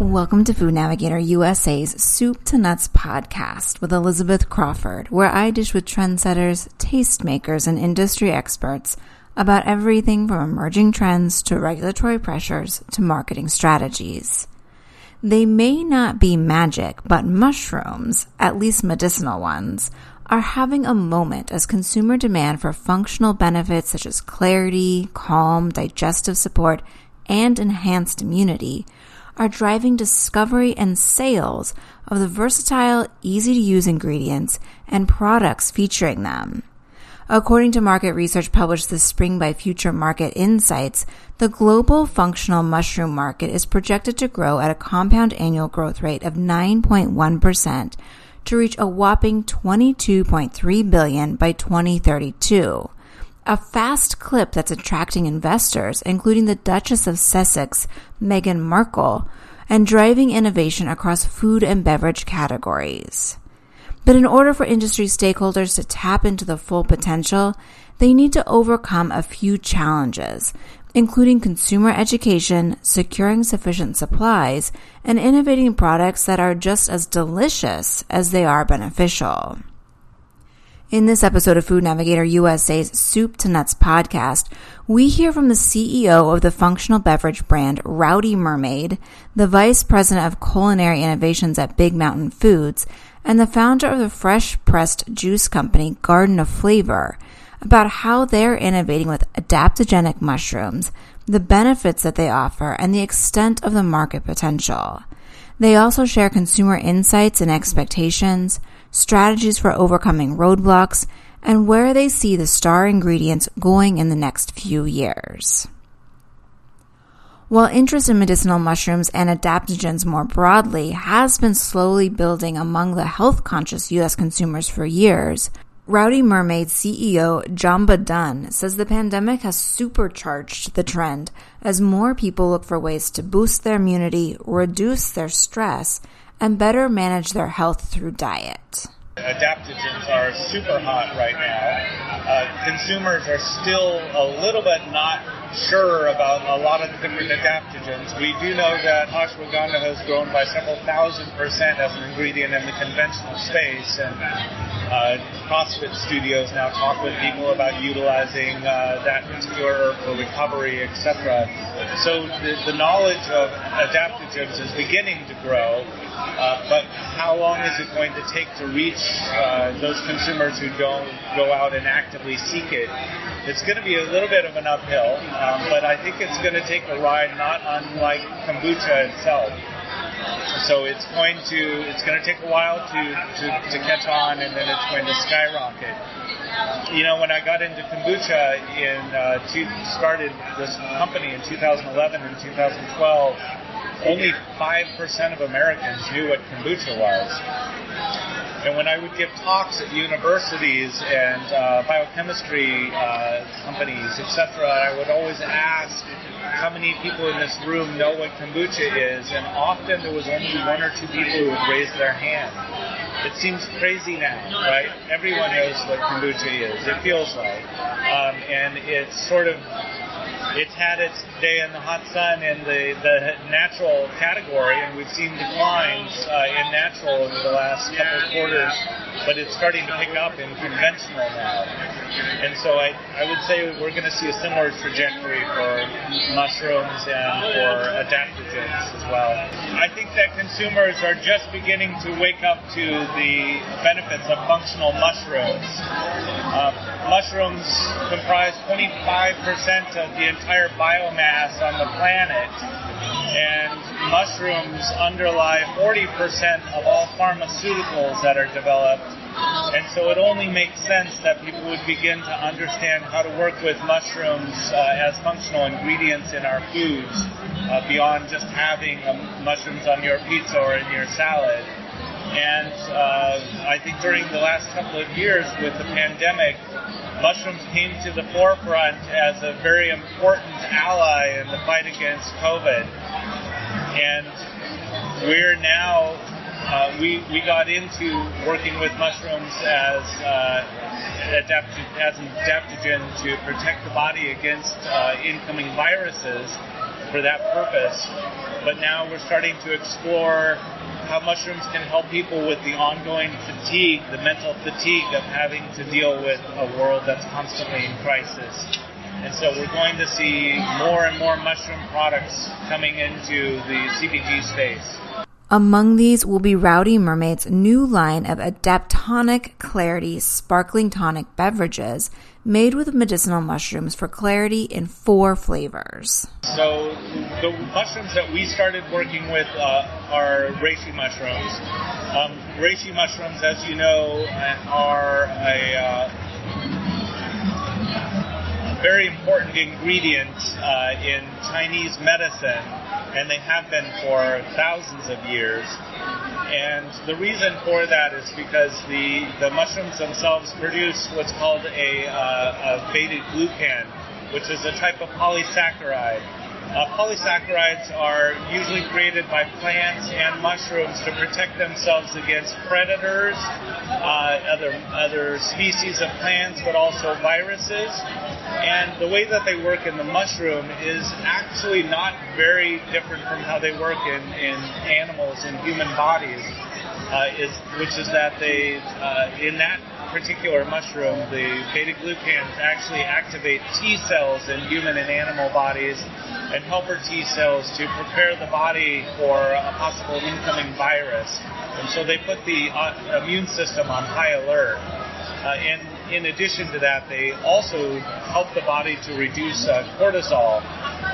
Welcome to Food Navigator USA's Soup to Nuts podcast with Elizabeth Crawford, where I dish with trendsetters, tastemakers, and industry experts about everything from emerging trends to regulatory pressures to marketing strategies. They may not be magic, but mushrooms, at least medicinal ones, are having a moment as consumer demand for functional benefits such as clarity, calm, digestive support, and enhanced immunity are driving discovery and sales of the versatile, easy to use ingredients and products featuring them. According to market research published this spring by Future Market Insights, the global functional mushroom market is projected to grow at a compound annual growth rate of 9.1% to reach a whopping 22.3 billion by 2032 a fast clip that's attracting investors, including the Duchess of Sussex, Meghan Markle, and driving innovation across food and beverage categories. But in order for industry stakeholders to tap into the full potential, they need to overcome a few challenges, including consumer education, securing sufficient supplies, and innovating products that are just as delicious as they are beneficial. In this episode of Food Navigator USA's Soup to Nuts podcast, we hear from the CEO of the functional beverage brand Rowdy Mermaid, the Vice President of Culinary Innovations at Big Mountain Foods, and the founder of the fresh pressed juice company Garden of Flavor about how they're innovating with adaptogenic mushrooms, the benefits that they offer, and the extent of the market potential. They also share consumer insights and expectations, strategies for overcoming roadblocks, and where they see the star ingredients going in the next few years. While interest in medicinal mushrooms and adaptogens more broadly has been slowly building among the health conscious U.S. consumers for years, Rowdy Mermaid CEO Jamba Dunn says the pandemic has supercharged the trend as more people look for ways to boost their immunity, reduce their stress, and better manage their health through diet. Adaptogens are super hot right now. Uh, consumers are still a little bit not sure about a lot of the different adaptogens. We do know that ashwagandha has grown by several thousand percent as an ingredient in the conventional space, and uh, CrossFit studios now talk with people about utilizing uh, that particular herb for recovery, etc. So the, the knowledge of adaptogens is beginning to grow, uh, but how long is it going to take to reach uh, those consumers who don't go out and actively seek it? It's going to be a little bit of an uphill, um, but I think it's going to take a ride not unlike kombucha itself. So it's going to it's going to take a while to, to, to catch on, and then it's going to skyrocket. You know, when I got into kombucha in uh, two, started this company in 2011 and 2012, only five percent of Americans knew what kombucha was. And when I would give talks at universities and uh, biochemistry uh, companies, etc., I would always ask how many people in this room know what kombucha is, and often there was only one or two people who would raise their hand. It seems crazy now, right? Everyone knows what kombucha is. It feels like, um, and it's sort of it's had its day in the hot sun in the, the natural category, and we've seen declines uh, in natural over the last couple of quarters, but it's starting to pick up in conventional now. And so I, I would say we're going to see a similar trajectory for mushrooms and for adaptogens as well. I think that consumers are just beginning to wake up to the benefits of functional mushrooms. Uh, mushrooms comprise 25% of the entire biomass on the planet, and mushrooms underlie 40% of all pharmaceuticals that are developed. And so it only makes sense that people would begin to understand how to work with mushrooms uh, as functional ingredients in our foods uh, beyond just having um, mushrooms on your pizza or in your salad. And uh, I think during the last couple of years with the pandemic, mushrooms came to the forefront as a very important ally in the fight against COVID. And we're now, uh, we, we got into working with mushrooms as, uh, adapto- as an adaptogen to protect the body against uh, incoming viruses. for that purpose. But now we're starting to explore how mushrooms can help people with the ongoing fatigue, the mental fatigue of having to deal with a world that's constantly in crisis. And so we're going to see more and more mushroom products coming into the CPG space. Among these will be Rowdy Mermaid's new line of Adaptonic Clarity sparkling tonic beverages made with medicinal mushrooms for clarity in four flavors. So, the mushrooms that we started working with uh, are reishi mushrooms. Um, reishi mushrooms, as you know, are a uh, very important ingredient uh, in Chinese medicine, and they have been for thousands of years. And the reason for that is because the, the mushrooms themselves produce what's called a, uh, a beta glucan, which is a type of polysaccharide. Uh, polysaccharides are usually created by plants and mushrooms to protect themselves against predators, uh, other other species of plants, but also viruses. And the way that they work in the mushroom is actually not very different from how they work in, in animals and human bodies. Uh, is which is that they uh, in that particular mushroom, the beta glucans actually activate T cells in human and animal bodies and helper T cells to prepare the body for a possible incoming virus. And so they put the uh, immune system on high alert. Uh, and in addition to that, they also help the body to reduce uh, cortisol.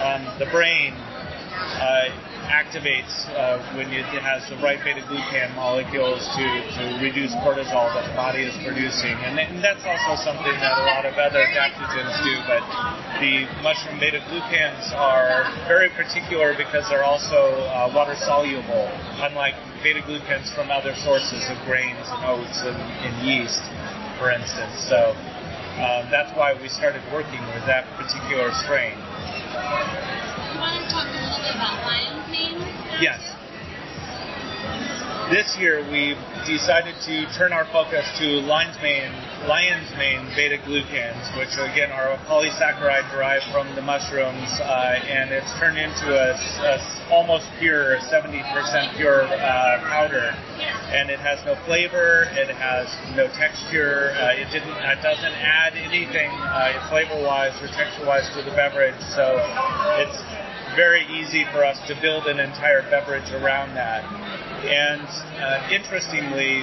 Um, the brain uh, activates uh, when it has the right beta glucan molecules to, to reduce cortisol that the body is producing. And, and that's also something that a lot of other adaptogens do, but the mushroom beta glucans are very particular because they're also uh, water soluble, unlike beta glucans from other sources of grains and oats and, and yeast, for instance. So um, that's why we started working with that particular strain. You want to talk a little bit about lion's mane? Yes. This year we decided to turn our focus to lion's mane, lion's mane beta glucans, which again are a polysaccharide derived from the mushrooms, uh, and it's turned into a, a almost pure, 70% pure uh, powder, and it has no flavor, it has no texture, uh, it didn't, it doesn't add anything uh, flavor-wise or texture-wise to the beverage, so it's very easy for us to build an entire beverage around that. And uh, interestingly,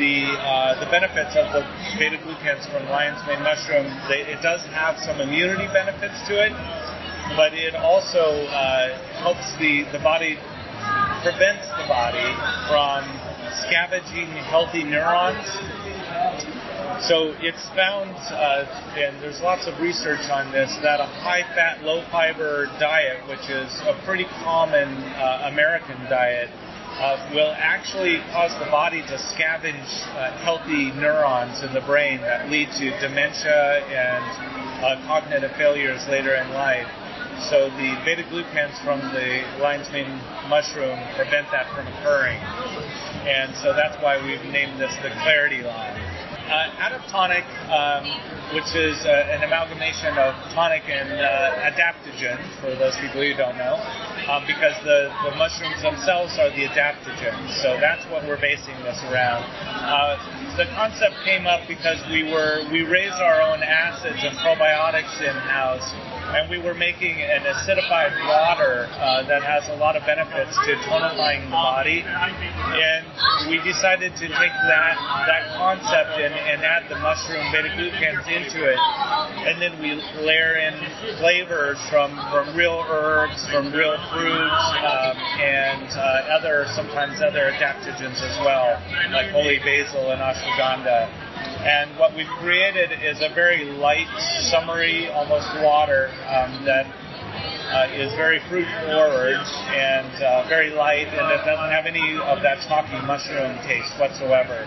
the uh, the benefits of the beta glucans from lion's mane mushroom, they, it does have some immunity benefits to it, but it also uh, helps the, the body, prevents the body from scavenging healthy neurons. So it's found, uh, and there's lots of research on this, that a high fat, low fiber diet, which is a pretty common uh, American diet, uh, will actually cause the body to scavenge uh, healthy neurons in the brain that lead to dementia and uh, cognitive failures later in life. So the beta glucans from the lion's mane mushroom prevent that from occurring. And so that's why we've named this the Clarity line. Uh, Adaptonic, um, which is uh, an amalgamation of tonic and uh, adaptogen, for those people who don't know, um, because the, the mushrooms themselves are the adaptogens. So that's what we're basing this around. Uh, the concept came up because we were we raise our own acids and probiotics in house and we were making an acidified water uh, that has a lot of benefits to tonifying the body. And we decided to take that that concept and, and add the mushroom beta glucans into it. And then we layer in flavors from, from real herbs, from real fruits, um, and uh, other sometimes other adaptogens as well, like holy basil and ashwagandha. And what we've created is a very light, summery, almost water um, that uh, is very fruit forward and uh, very light, and it doesn't have any of that chalky mushroom taste whatsoever.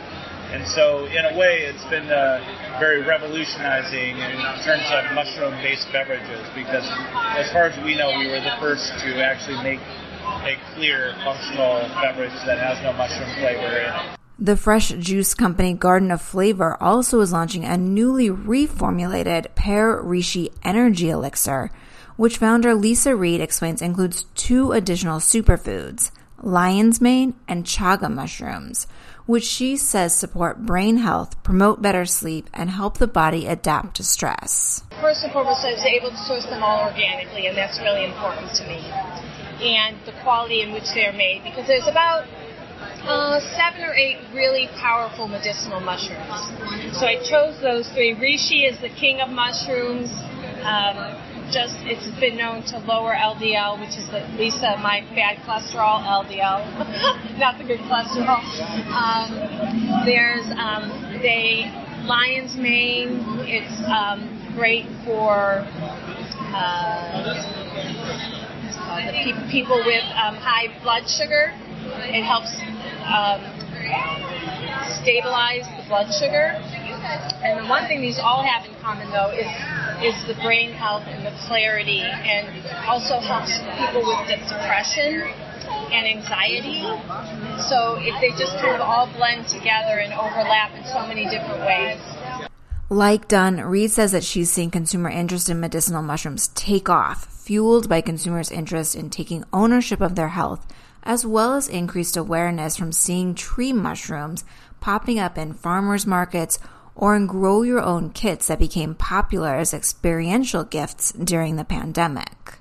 And so, in a way, it's been uh, very revolutionizing in terms of mushroom based beverages because, as far as we know, we were the first to actually make a clear, functional beverage that has no mushroom flavor in it. The fresh juice company Garden of Flavor also is launching a newly reformulated Pear Reishi Energy Elixir, which founder Lisa Reed explains includes two additional superfoods, lion's mane and chaga mushrooms, which she says support brain health, promote better sleep, and help the body adapt to stress. First and foremost, I was able to source them all organically, and that's really important to me. And the quality in which they're made, because there's about uh, seven or eight really powerful medicinal mushrooms. So I chose those three. Reishi is the king of mushrooms. Um, just it's been known to lower LDL, which is at least my bad cholesterol LDL, not the good cholesterol. Um, there's um, they lion's mane. It's um, great for uh, the pe- people with um, high blood sugar. It helps um, stabilize the blood sugar. And the one thing these all have in common, though, is is the brain health and the clarity, and also helps people with depression and anxiety. So if they just kind of all blend together and overlap in so many different ways. Like Dunn, Reed says that she's seeing consumer interest in medicinal mushrooms take off, fueled by consumers' interest in taking ownership of their health, as well as increased awareness from seeing tree mushrooms popping up in farmers markets or in grow your own kits that became popular as experiential gifts during the pandemic.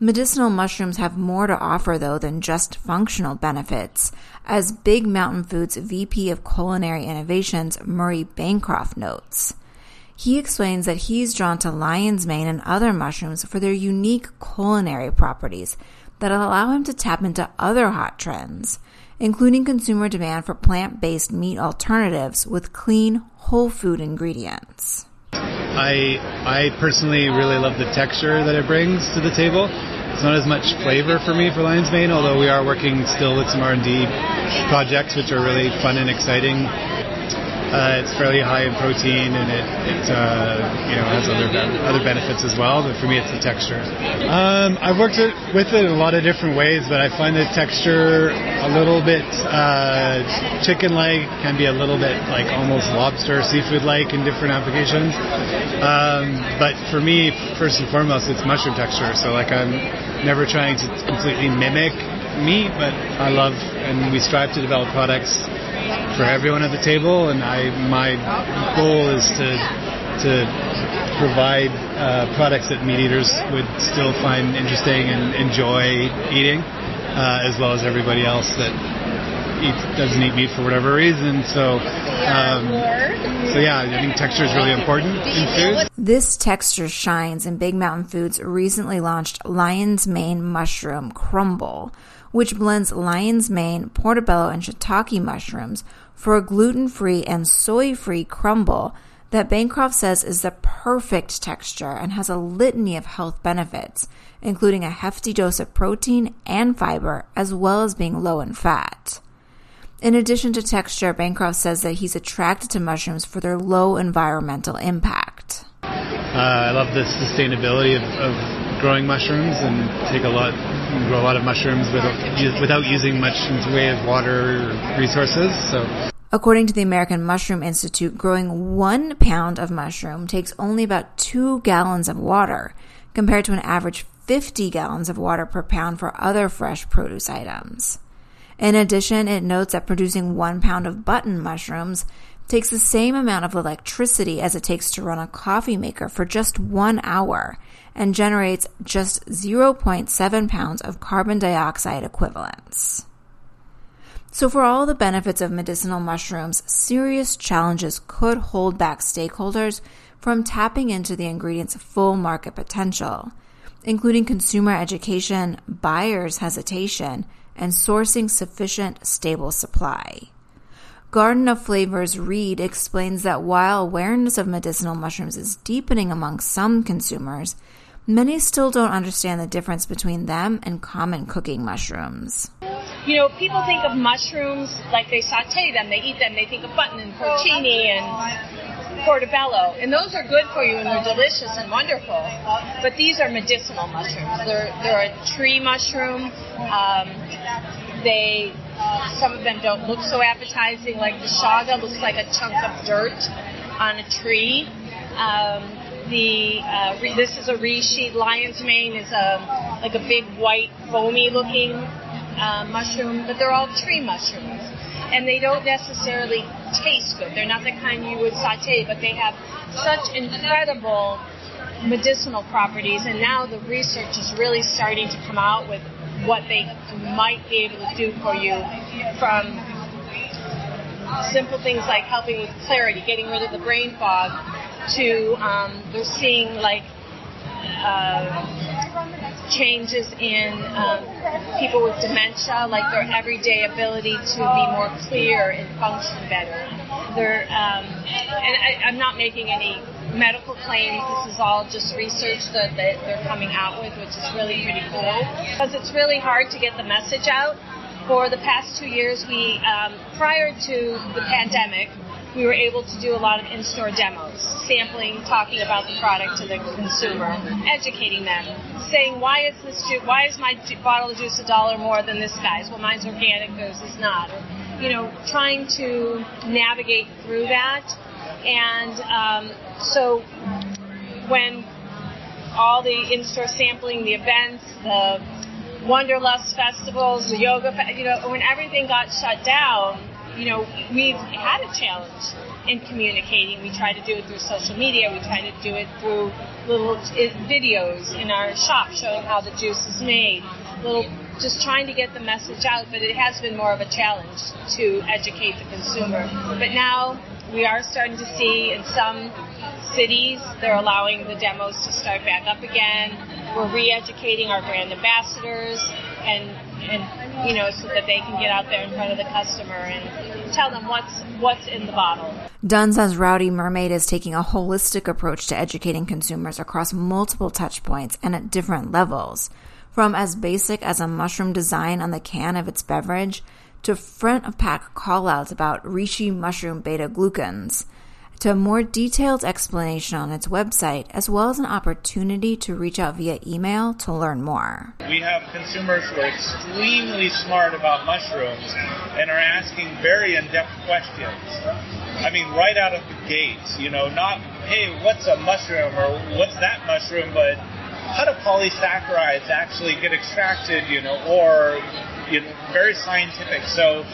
Medicinal mushrooms have more to offer though than just functional benefits, as Big Mountain Foods VP of Culinary Innovations Murray Bancroft notes. He explains that he's drawn to lion's mane and other mushrooms for their unique culinary properties that allow him to tap into other hot trends, including consumer demand for plant based meat alternatives with clean, whole food ingredients. I, I personally really love the texture that it brings to the table. It's not as much flavor for me for Lion's Mane, although we are working still with some R&D projects which are really fun and exciting uh, it's fairly high in protein and it, it uh, you know has other other benefits as well. But for me, it's the texture. Um, I've worked it, with it in a lot of different ways, but I find the texture a little bit uh, chicken-like, can be a little bit like almost lobster, seafood-like in different applications. Um, but for me, first and foremost, it's mushroom texture. So like I'm never trying to completely mimic meat, but I love and we strive to develop products for everyone at the table, and I my goal is to to provide uh, products that meat eaters would still find interesting and enjoy eating, uh, as well as everybody else that eats, doesn't eat meat for whatever reason. So, um, so yeah, I think texture is really important in food. This texture shines, in Big Mountain Foods recently launched Lion's Mane Mushroom Crumble which blends lion's mane, portobello, and shiitake mushrooms for a gluten free and soy free crumble that Bancroft says is the perfect texture and has a litany of health benefits, including a hefty dose of protein and fiber, as well as being low in fat. In addition to texture, Bancroft says that he's attracted to mushrooms for their low environmental impact. Uh, I love the sustainability of, of growing mushrooms and take a lot grow a lot of mushrooms without, without using much in the way of water resources. So. According to the American Mushroom Institute, growing one pound of mushroom takes only about two gallons of water, compared to an average 50 gallons of water per pound for other fresh produce items. In addition, it notes that producing one pound of button mushrooms takes the same amount of electricity as it takes to run a coffee maker for just one hour and generates just 0.7 pounds of carbon dioxide equivalents. So, for all the benefits of medicinal mushrooms, serious challenges could hold back stakeholders from tapping into the ingredient's full market potential, including consumer education, buyers' hesitation, and sourcing sufficient, stable supply. Garden of Flavors Reed explains that while awareness of medicinal mushrooms is deepening among some consumers, many still don't understand the difference between them and common cooking mushrooms. You know, people think of mushrooms like they saute them, they eat them, they think of button and porcini and portobello, and those are good for you and they're delicious and wonderful. But these are medicinal mushrooms. They're they're a tree mushroom. Um, they some of them don't look so appetizing. Like the chaga looks like a chunk of dirt on a tree. Um, the uh, re- this is a reishi. Lion's mane is a like a big white foamy looking uh, mushroom, but they're all tree mushrooms, and they don't necessarily taste good. They're not the kind you would saute, but they have such incredible medicinal properties, and now the research is really starting to come out with what they might be able to do for you from simple things like helping with clarity, getting rid of the brain fog, to um, they're seeing like uh, changes in um, people with dementia, like their everyday ability to be more clear and function better. They're, um, and I, I'm not making any medical claims. This is all just research that, that they're coming out with, which is really pretty cool. Because it's really hard to get the message out. For the past two years, we, um, prior to the pandemic, we were able to do a lot of in-store demos, sampling, talking about the product to the consumer, educating them, saying why is this ju- why is my ju- bottle of juice a dollar more than this guy's? Well, mine's organic, theirs is not. You know, trying to navigate through that, and um, so when all the in-store sampling, the events, the Wanderlust festivals, the yoga, fe- you know, when everything got shut down, you know, we've had a challenge in communicating. We try to do it through social media. We try to do it through little videos in our shop showing how the juice is made. Little, just trying to get the message out. But it has been more of a challenge to educate the consumer. But now we are starting to see in some cities they're allowing the demos to start back up again. We're re-educating our brand ambassadors and and you know so that they can get out there in front of the customer and tell them what's what's in the bottle. Dunn says Rowdy Mermaid is taking a holistic approach to educating consumers across multiple touch points and at different levels. From as basic as a mushroom design on the can of its beverage to front of pack callouts about reishi mushroom beta glucans to a more detailed explanation on its website, as well as an opportunity to reach out via email to learn more. We have consumers who are extremely smart about mushrooms and are asking very in-depth questions. I mean, right out of the gate, you know, not, hey, what's a mushroom or what's that mushroom, but how do polysaccharides actually get extracted, you know, or, know, very scientific. So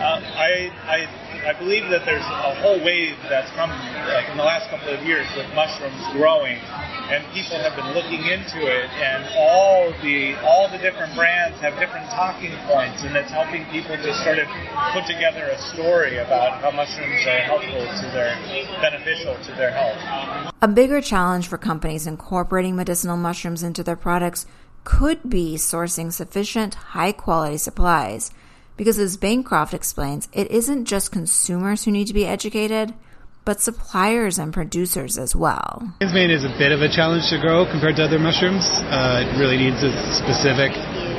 uh, I, I I believe that there's a whole wave that's come like in the last couple of years with mushrooms growing, and people have been looking into it, and all the all the different brands have different talking points, and it's helping people just sort of put together a story about how mushrooms are helpful to their beneficial to their health. A bigger challenge for companies incorporating medicinal mushrooms into their products could be sourcing sufficient high quality supplies. Because as Bancroft explains, it isn't just consumers who need to be educated, but suppliers and producers as well. Lion's is a bit of a challenge to grow compared to other mushrooms. Uh, it really needs a specific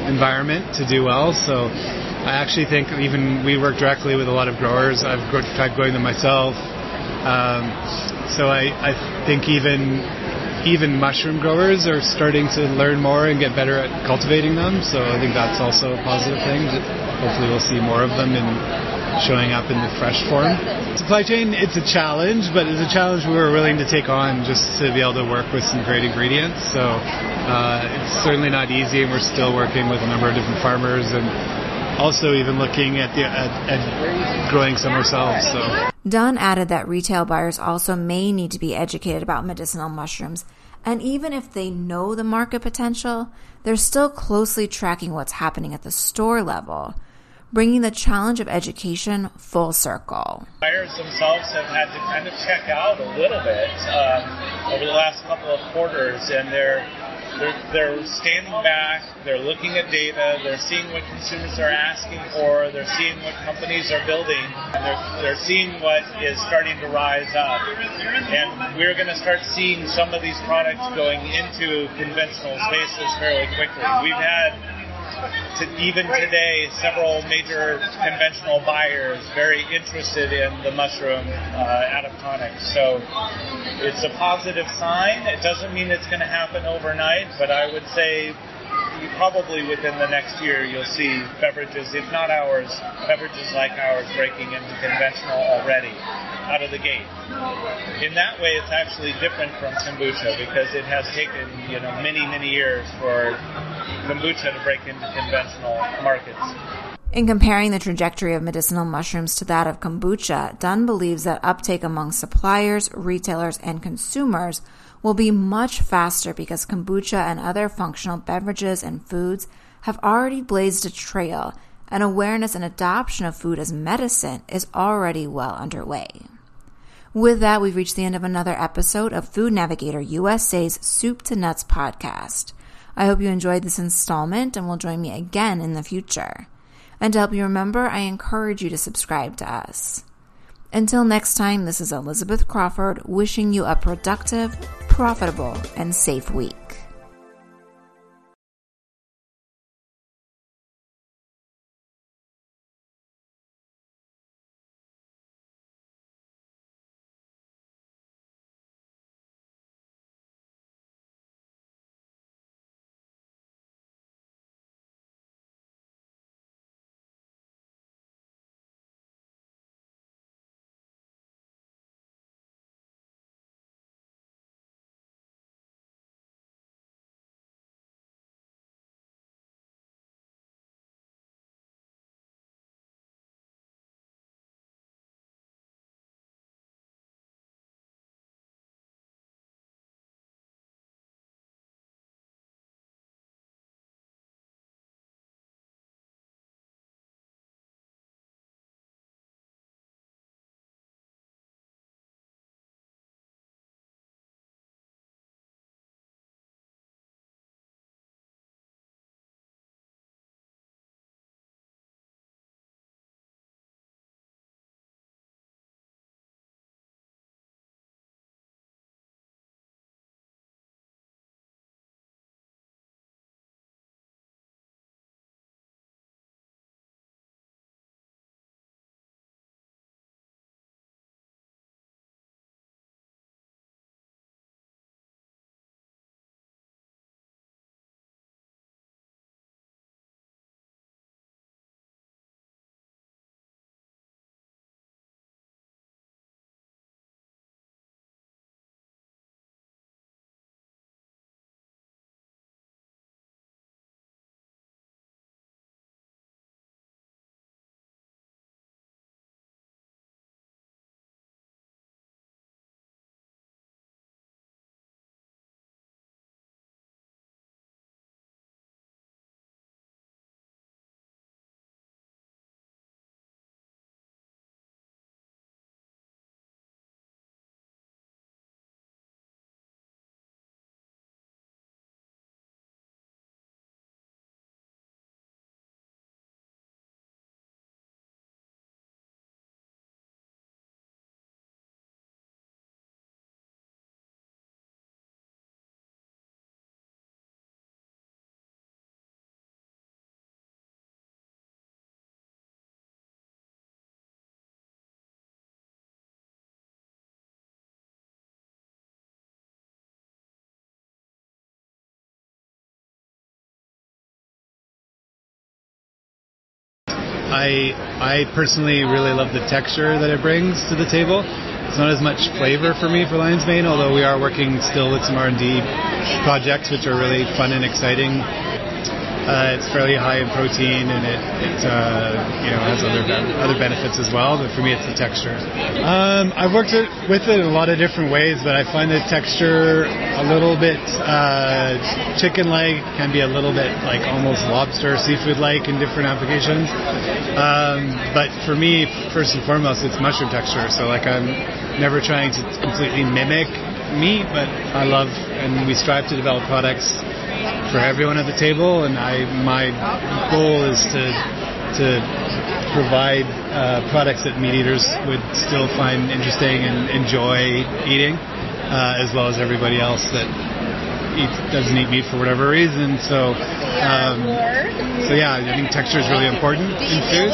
environment to do well. So I actually think even we work directly with a lot of growers. I've tried growing them myself. Um, so I, I think even even mushroom growers are starting to learn more and get better at cultivating them. So I think that's also a positive thing. Hopefully we'll see more of them in showing up in the fresh form. Supply chain, it's a challenge, but it's a challenge we were willing to take on just to be able to work with some great ingredients. So uh, it's certainly not easy, and we're still working with a number of different farmers and also even looking at, the, at, at growing some ourselves. So. Dunn added that retail buyers also may need to be educated about medicinal mushrooms, and even if they know the market potential, they're still closely tracking what's happening at the store level, bringing the challenge of education full circle. Buyers themselves have had to kind of check out a little bit um, over the last couple of quarters, and they're they're, they're standing back, they're looking at data, they're seeing what consumers are asking for, they're seeing what companies are building, and they're, they're seeing what is starting to rise up. And we're going to start seeing some of these products going into conventional spaces fairly quickly. We've had to even today, several major conventional buyers very interested in the mushroom uh, adaptonics. So it's a positive sign. It doesn't mean it's going to happen overnight, but I would say probably within the next year you'll see beverages, if not ours, beverages like ours breaking into conventional already out of the gate. In that way, it's actually different from kombucha because it has taken you know many many years for kombucha to break into conventional markets. In comparing the trajectory of medicinal mushrooms to that of kombucha, Dunn believes that uptake among suppliers, retailers, and consumers will be much faster because kombucha and other functional beverages and foods have already blazed a trail, and awareness and adoption of food as medicine is already well underway. With that, we've reached the end of another episode of Food Navigator USA's Soup to Nuts podcast. I hope you enjoyed this installment and will join me again in the future. And to help you remember, I encourage you to subscribe to us. Until next time, this is Elizabeth Crawford wishing you a productive, profitable, and safe week. I I personally really love the texture that it brings to the table. It's not as much flavor for me for lion's mane, although we are working still with some R&D projects which are really fun and exciting. Uh, it's fairly high in protein and it, it uh, you know has other other benefits as well. But for me, it's the texture. Um, I've worked it, with it in a lot of different ways, but I find the texture a little bit uh, chicken-like, can be a little bit like almost lobster, seafood-like in different applications. Um, but for me, first and foremost, it's mushroom texture. So like I'm never trying to completely mimic meat, but I love and we strive to develop products for everyone at the table, and I my goal is to to provide uh, products that meat eaters would still find interesting and enjoy eating, uh, as well as everybody else that eats, doesn't eat meat for whatever reason. So, um, so yeah, I think texture is really important in food.